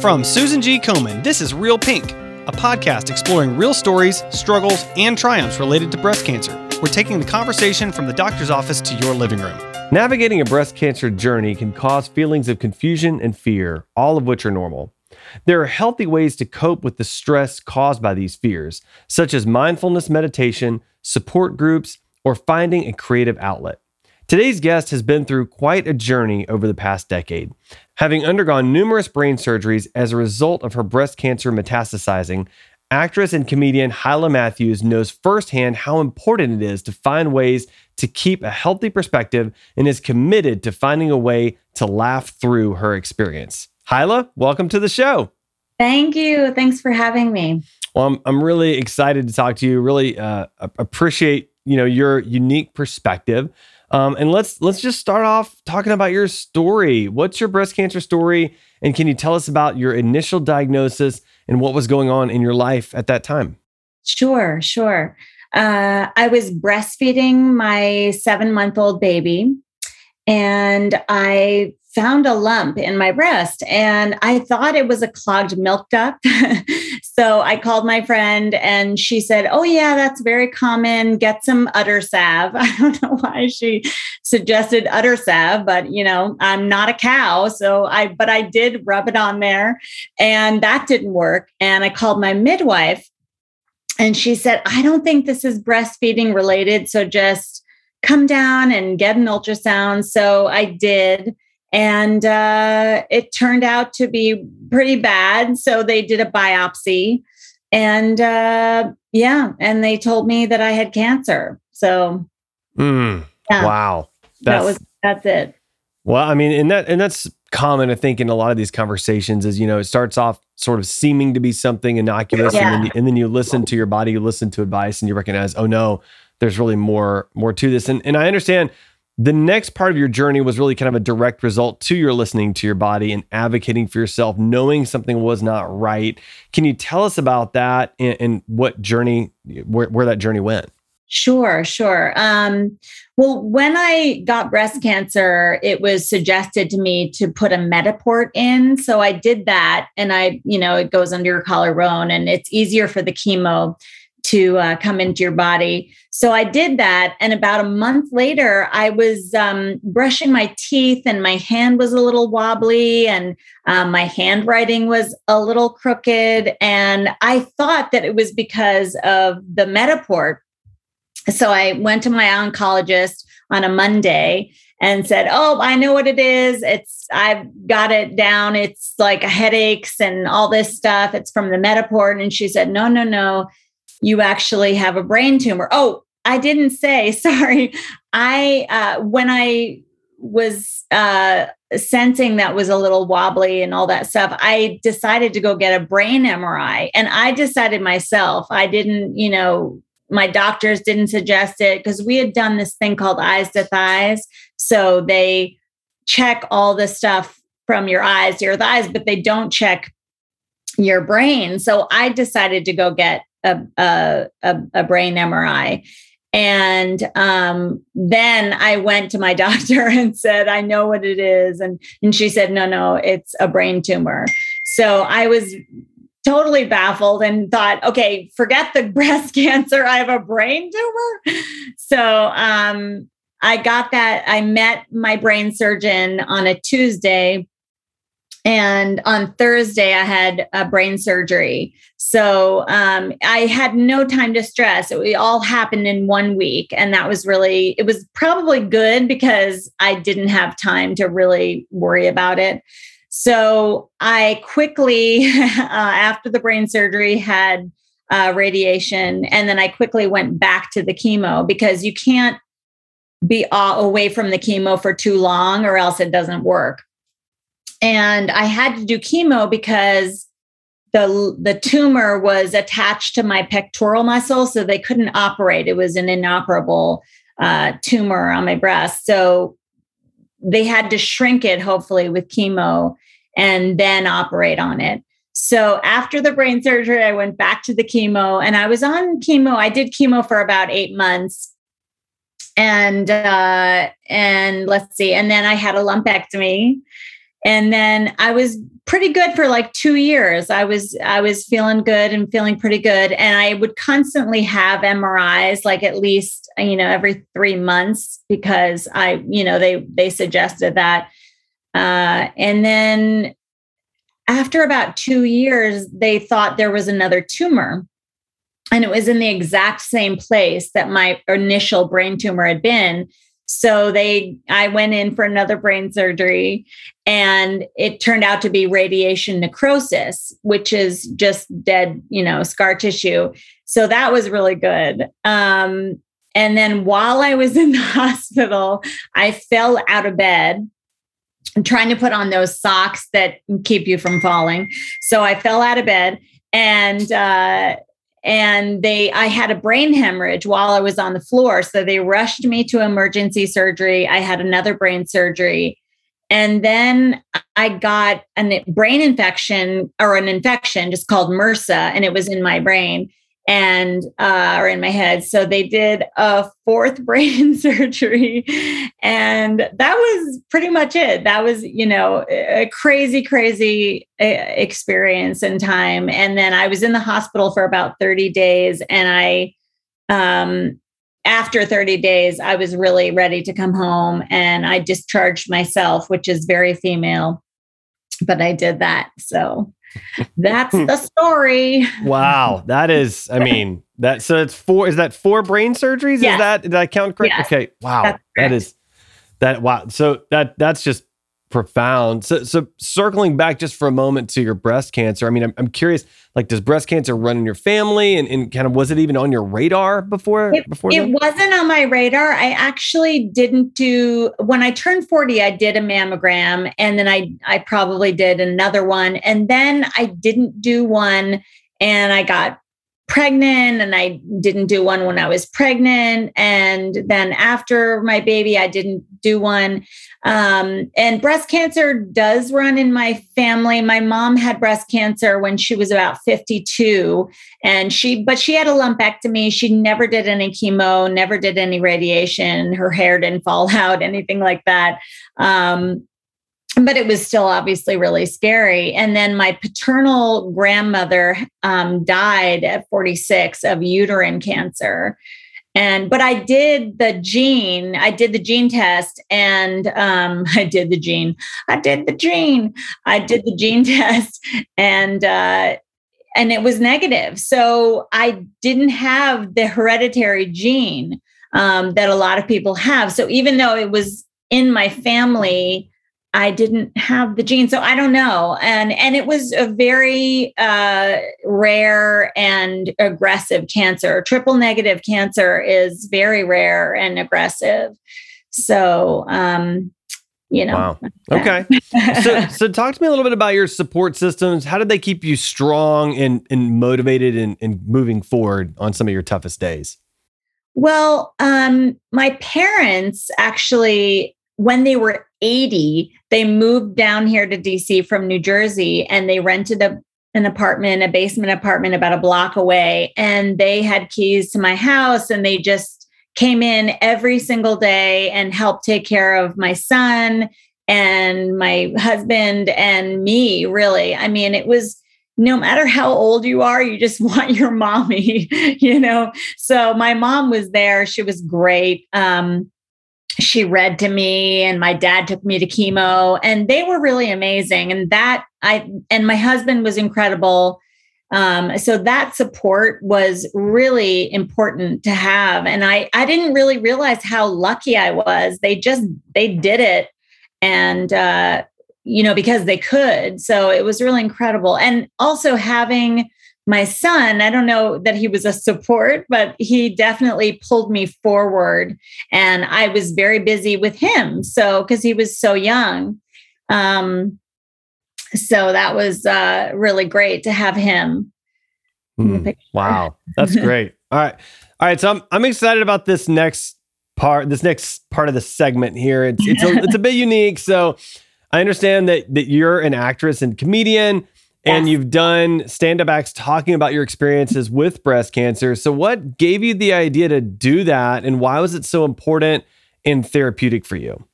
From Susan G. Komen, this is Real Pink, a podcast exploring real stories, struggles, and triumphs related to breast cancer. We're taking the conversation from the doctor's office to your living room. Navigating a breast cancer journey can cause feelings of confusion and fear, all of which are normal. There are healthy ways to cope with the stress caused by these fears, such as mindfulness meditation, support groups, or finding a creative outlet. Today's guest has been through quite a journey over the past decade. Having undergone numerous brain surgeries as a result of her breast cancer metastasizing, actress and comedian Hyla Matthews knows firsthand how important it is to find ways to keep a healthy perspective and is committed to finding a way to laugh through her experience. Hyla, welcome to the show. Thank you. Thanks for having me. Well, I'm, I'm really excited to talk to you. Really uh, appreciate you know your unique perspective. Um, and let's let's just start off talking about your story. What's your breast cancer story? And can you tell us about your initial diagnosis and what was going on in your life at that time? Sure, sure. Uh, I was breastfeeding my seven month old baby, and I found a lump in my breast and I thought it was a clogged milk duct. so I called my friend and she said, Oh, yeah, that's very common. Get some udder salve. I don't know why she suggested udder salve, but you know, I'm not a cow. So I, but I did rub it on there and that didn't work. And I called my midwife and she said, I don't think this is breastfeeding related. So just come down and get an ultrasound. So I did and uh, it turned out to be pretty bad. So they did a biopsy, and uh, yeah, and they told me that I had cancer. So, mm, yeah, wow, that's, that was that's it. Well, I mean, and that and that's common, I think, in a lot of these conversations. Is you know, it starts off sort of seeming to be something innocuous, yeah. and, then you, and then you listen to your body, you listen to advice, and you recognize, oh no, there's really more more to this. And and I understand the next part of your journey was really kind of a direct result to your listening to your body and advocating for yourself, knowing something was not right. Can you tell us about that and, and what journey, where, where that journey went? Sure, sure. Um, well, when I got breast cancer, it was suggested to me to put a Mediport in. So I did that. And I, you know, it goes under your collarbone and it's easier for the chemo to uh, come into your body. So I did that. And about a month later, I was um, brushing my teeth and my hand was a little wobbly and um, my handwriting was a little crooked. And I thought that it was because of the Mediport. So I went to my oncologist on a Monday and said, "Oh, I know what it is. It's I've got it down. It's like headaches and all this stuff. It's from the Mediport." And she said, "No, no, no you actually have a brain tumor. Oh, I didn't say, sorry. I, uh, when I was uh, sensing that was a little wobbly and all that stuff, I decided to go get a brain MRI. And I decided myself, I didn't, you know, my doctors didn't suggest it because we had done this thing called eyes to thighs. So they check all the stuff from your eyes to your thighs, but they don't check your brain. So I decided to go get a, a, a, brain MRI. And um, then I went to my doctor and said, I know what it is. And, and she said, no, no, it's a brain tumor. So I was totally baffled and thought, okay, forget the breast cancer. I have a brain tumor. So um, I got that. I met my brain surgeon on a Tuesday and on Thursday, I had a brain surgery. So um, I had no time to stress. It all happened in one week. And that was really, it was probably good because I didn't have time to really worry about it. So I quickly, uh, after the brain surgery, had uh, radiation. And then I quickly went back to the chemo because you can't be away from the chemo for too long or else it doesn't work and I had to do chemo because the the tumor was attached to my pectoral muscle, so they couldn't operate. It was an inoperable uh, tumor on my breast, so they had to shrink it, hopefully with chemo, and then operate on it. So after the brain surgery, I went back to the chemo, and I was on chemo. I did chemo for about eight months, and uh, and let's see, and then I had a lumpectomy and then I was pretty good for like two years. I was I was feeling good and feeling pretty good, and I would constantly have MRIs, like at least you know every three months, because I you know they they suggested that, uh, and then after about two years, they thought there was another tumor. And it was in the exact same place that my initial brain tumor had been. So they I went in for another brain surgery and it turned out to be radiation necrosis, which is just dead, you know, scar tissue. So that was really good. Um, and then while I was in the hospital, I fell out of bed trying to put on those socks that keep you from falling. So I fell out of bed and uh, and they i had a brain hemorrhage while i was on the floor. So they rushed me to emergency surgery. I had another brain surgery. And then i got a brain infection or an infection just called mrsa and it was in my brain and uh, in my head. So they did a fourth brain surgery, and that was pretty much it. That was you know a crazy, crazy uh, experience and time. And then I was in the hospital for about thirty days, and I. Um, after 30 days, I was really ready to come home and I discharged myself, which is very female, but I did that. So that's the story. Wow, that is. I mean, that so it's four. Is that four brain surgeries? Yes. Is that did I count correct? Yes. Okay. Wow, that is that. Wow. So that that's just profound. So, so circling back just for a moment to your breast cancer, I mean, I'm, I'm curious, like, does breast cancer run in your family and, and kind of, was it even on your radar before? It, before it wasn't on my radar. I actually didn't do, when I turned 40, I did a mammogram and then I, I probably did another one. And then I didn't do one and I got pregnant and I didn't do one when I was pregnant. And then after my baby, I didn't do one. Um, and breast cancer does run in my family. My mom had breast cancer when she was about 52 and she, but she had a lumpectomy. She never did any chemo, never did any radiation. Her hair didn't fall out, anything like that. Um, but it was still obviously really scary. And then my paternal grandmother um, died at 46 of uterine cancer. And but I did the gene, I did the gene test, and um, I did the gene, I did the gene, I did the gene test, and uh, and it was negative. So I didn't have the hereditary gene um, that a lot of people have. So even though it was in my family, I didn't have the gene, so I don't know. And and it was a very uh, rare and aggressive cancer. Triple negative cancer is very rare and aggressive. So, um, you know. Wow. Okay. so, so talk to me a little bit about your support systems. How did they keep you strong and and motivated and, and moving forward on some of your toughest days? Well, um, my parents actually when they were 80, they moved down here to DC from New Jersey and they rented a, an apartment, a basement apartment about a block away. And they had keys to my house and they just came in every single day and helped take care of my son and my husband and me, really. I mean, it was no matter how old you are, you just want your mommy, you know? So my mom was there. She was great. Um, she read to me and my dad took me to chemo and they were really amazing. And that i and my husband was incredible. Um, so that support was really important to have. And i i didn't really realize how lucky i was. They just they did it. And uh, you know because they could. So it was really incredible. And also having my son, I don't know that he was a support, but he definitely pulled me forward. And I was very busy with him. So, because he was so young. Um, so that was uh, really great to have him. Hmm. Wow. That's great. All right. All right. So I'm, I'm excited about this next part, this next part of the segment here. It's, it's, a, it's a bit unique. So I understand that, that you're an actress and comedian and yes. you've done stand up acts talking about your experiences with breast cancer. So, what gave you the idea to do that, and why was it so important and therapeutic for you?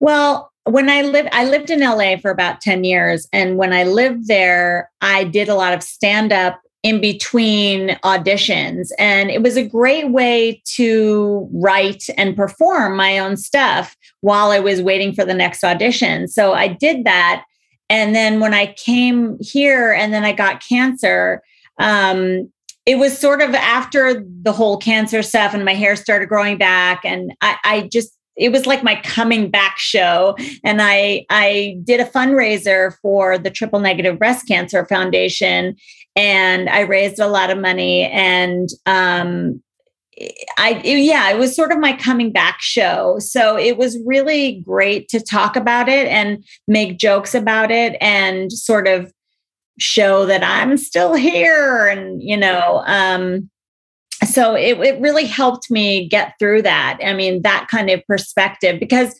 Well, when I lived, I lived in LA for about 10 years. And when I lived there, I did a lot of stand up in between auditions. And it was a great way to write and perform my own stuff while I was waiting for the next audition. So I did that. And then when I came here and then I got cancer, um, it was sort of after the whole cancer stuff and my hair started growing back. And I, I just it was like my coming back show and i i did a fundraiser for the triple negative breast cancer foundation and i raised a lot of money and um I yeah, it was sort of my coming back show. So it was really great to talk about it and make jokes about it and sort of show that I'm still here and you know um so it, it really helped me get through that. I mean, that kind of perspective, because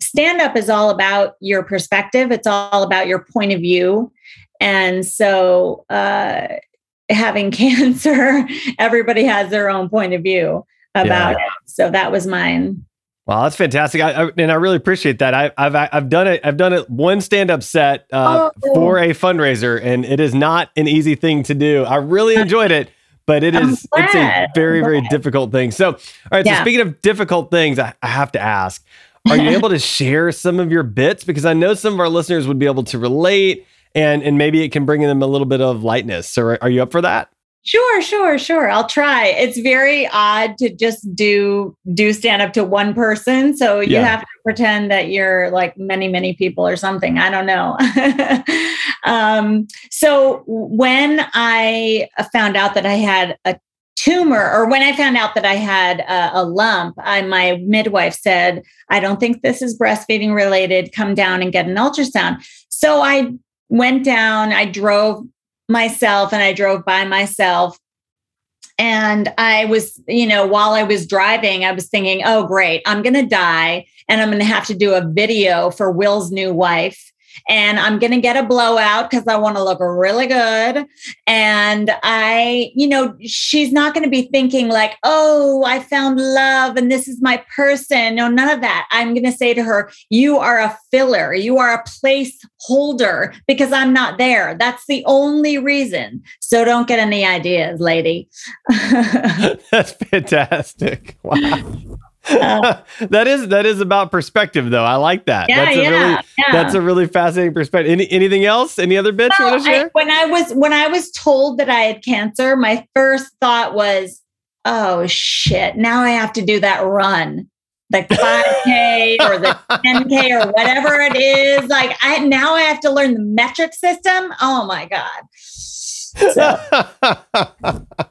stand up is all about your perspective, it's all about your point of view. And so, uh, having cancer, everybody has their own point of view about yeah. it. So that was mine. Well, that's fantastic, I, I, and I really appreciate that. I, have I've done it. I've done it one stand up set uh, oh. for a fundraiser, and it is not an easy thing to do. I really enjoyed it, but it is it's a very very difficult thing. So, all right. Yeah. So speaking of difficult things, I, I have to ask: Are you able to share some of your bits? Because I know some of our listeners would be able to relate, and and maybe it can bring them a little bit of lightness. So, are, you up for that? Sure, sure, sure. I'll try. It's very odd to just do do stand up to one person. So you yeah. have to pretend that you're like many, many people or something. I don't know. um, so when I found out that I had a tumor or when i found out that i had a, a, lump I, my midwife said i don't think this is breastfeeding related come down and get an ultrasound so i went down i drove myself and I drove by myself. And I was, you know, while I was driving, I was thinking, oh, great, I'm going to die and I'm going to have to do a video for Will's new wife and I'm going to get a blowout because I want to look really good. And I, you know, she's not going to be thinking like, oh, I found love and this is my person. No, none of that. I'm going to say to her, you are a filler, you are a placeholder because I'm not there. That's the only reason. So don't get any ideas, lady. That's fantastic. Wow. that is that is about perspective though. I like that. Yeah, that's a yeah, really yeah. that's a really fascinating perspective. Any, anything else? Any other bits well, you want to share? I, when I was when I was told that I had cancer, my first thought was, "Oh shit, now I have to do that run." The 5K or the 10K or whatever it is. Like I now I have to learn the metric system. Oh my God. So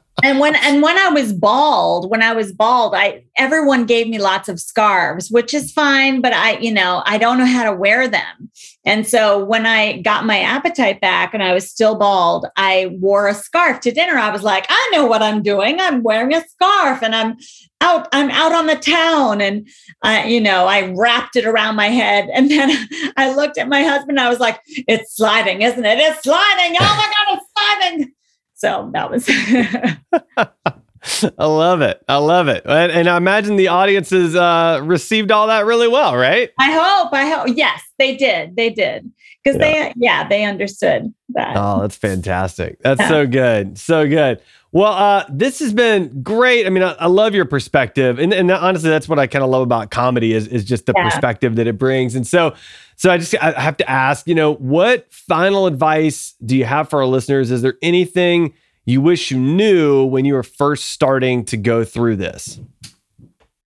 and when and when I was bald, when I was bald, I everyone gave me lots of scarves, which is fine, but I, you know, I don't know how to wear them. And so when I got my appetite back and I was still bald, I wore a scarf to dinner. I was like, I know what I'm doing. I'm wearing a scarf and I'm out I'm out on the town and I you know, I wrapped it around my head and then I looked at my husband I was like, it's sliding, isn't it? It's sliding. Oh my god, it's sliding. So that was. I love it. I love it. And, and I imagine the audiences uh, received all that really well, right? I hope. I hope. Yes, they did. They did. Because yeah. they, yeah, they understood that. Oh, that's fantastic. That's yeah. so good. So good. Well, uh, this has been great. I mean, I, I love your perspective, and, and honestly, that's what I kind of love about comedy is is just the yeah. perspective that it brings. And so, so I just I have to ask, you know, what final advice do you have for our listeners? Is there anything you wish you knew when you were first starting to go through this?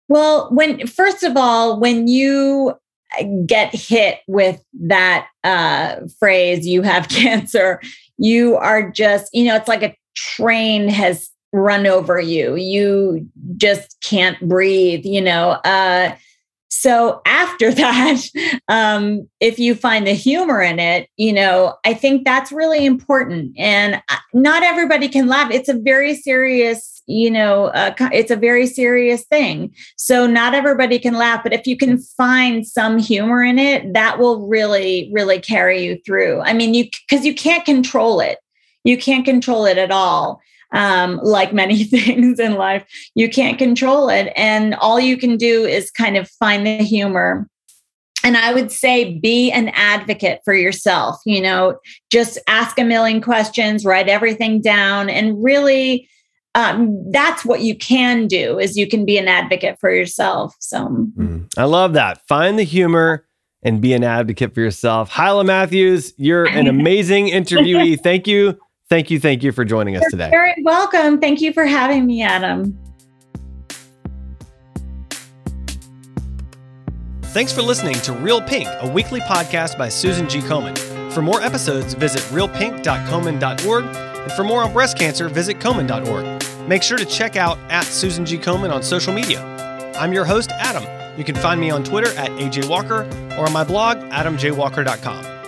Well, when first of all, when you get hit with that uh, phrase, you have cancer, you are just, you know, it's like a train has run over you. You just can't breathe, you know. Uh, so after that, um, if you find the humor in it, you know, I think that's really important. And uh, not everybody can laugh. It's a very serious, you know, uh, it's a very serious thing. So not everybody can laugh, but if you can find some humor in it, that will really, really carry you through. I mean, you because you can't control it you can't control it at all. Um, like many things in life, you can't control it. And all you can do is kind of find the humor and I would say be an advocate for yourself. You know, just ask a million questions, write everything down, and really um, that's what you can do is you can be an advocate for yourself. So mm, I love that. Find the humor and be an advocate for yourself. Hyla Matthews, you're an amazing interviewee. Thank you. Thank you. Thank you for joining us You're today. Very welcome. Thank you for having me, Adam. Thanks for listening to Real Pink, a weekly podcast by Susan G. Komen. For more episodes, visit realpink.komen.org, and for more on breast cancer, visit komen.org. Make sure to check out at Susan G. Komen on social media. I'm your host, Adam. You can find me on Twitter at AJ Walker or on my blog, adamjwalker.com.